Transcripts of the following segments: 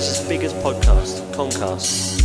Asia's biggest podcast. Concast.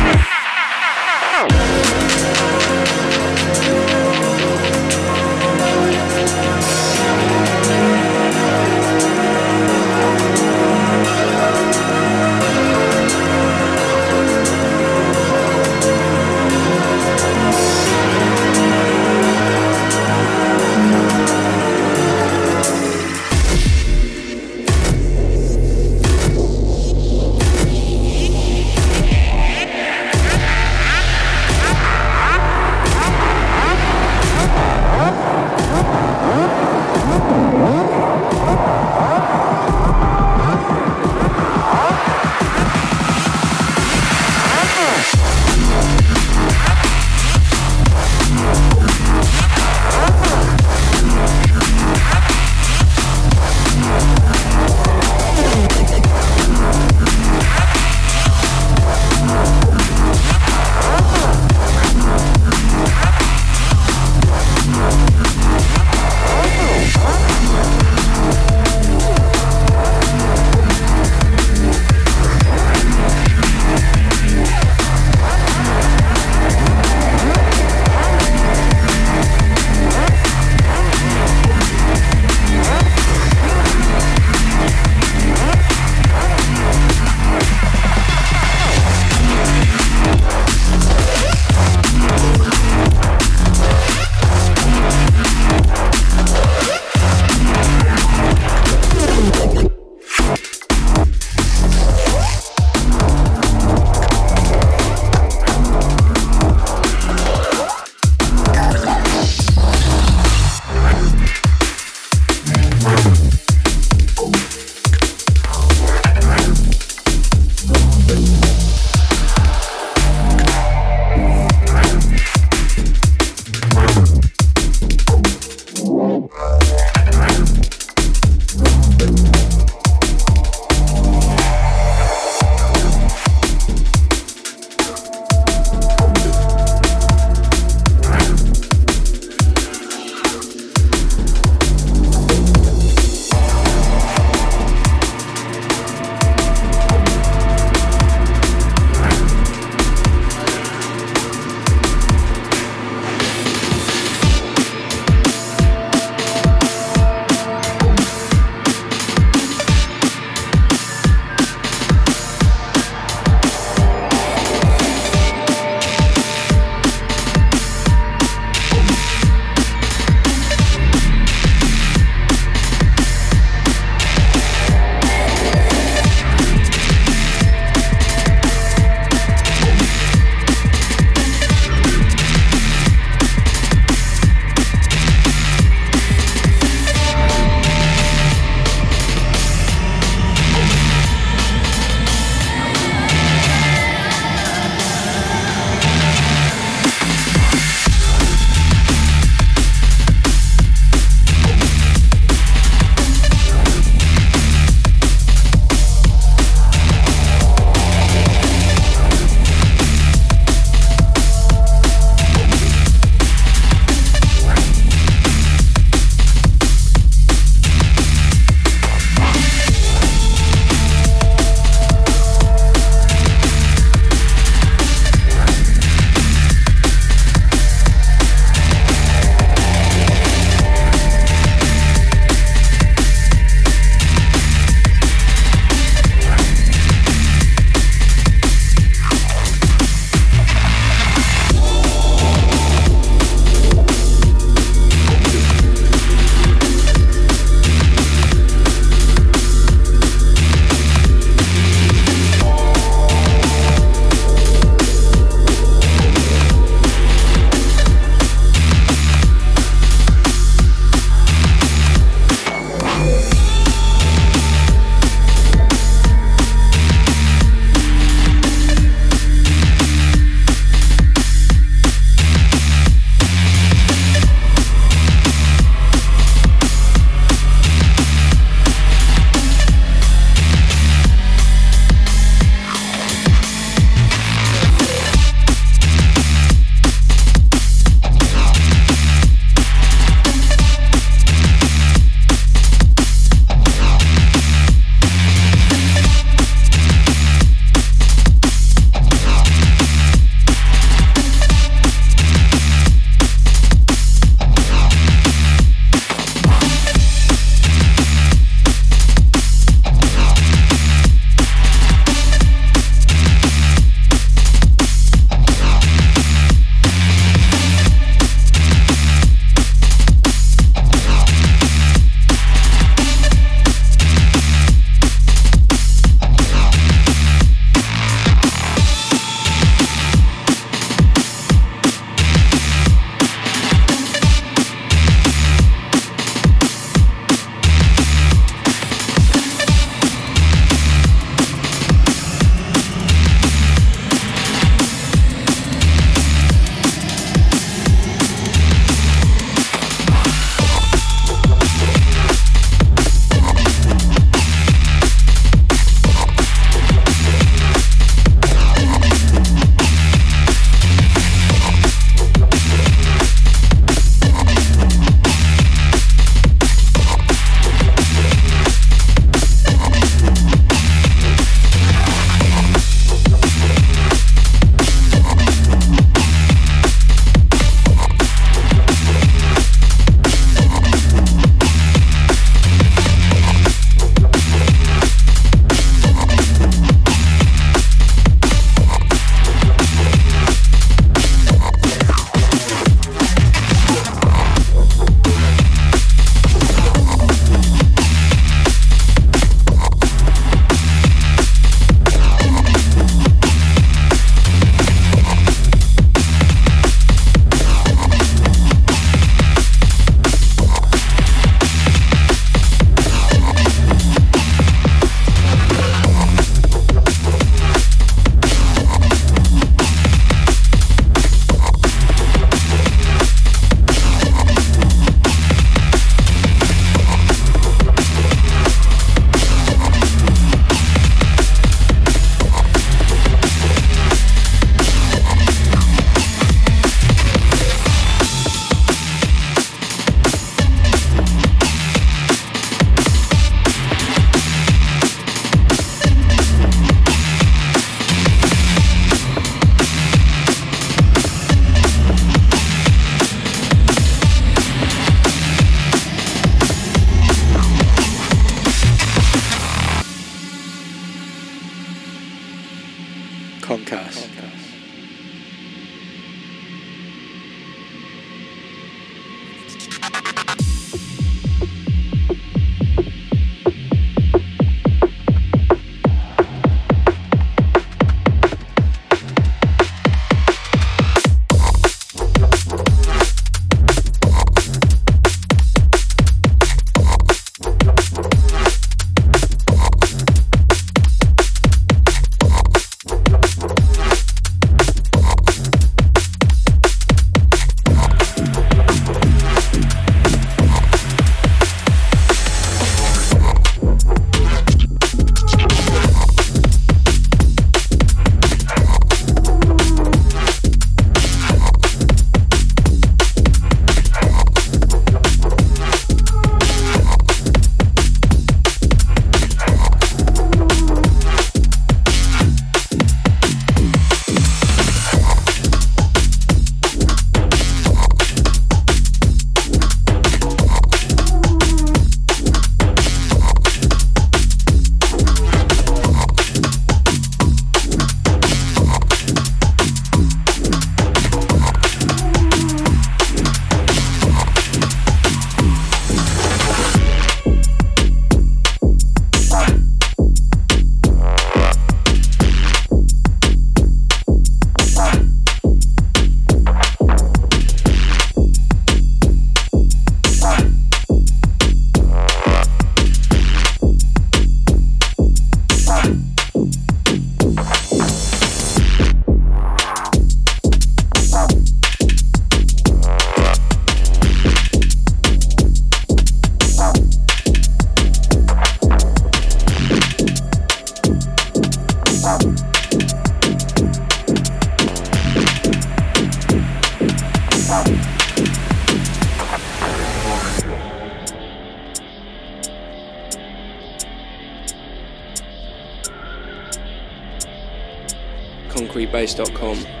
concretebase.com.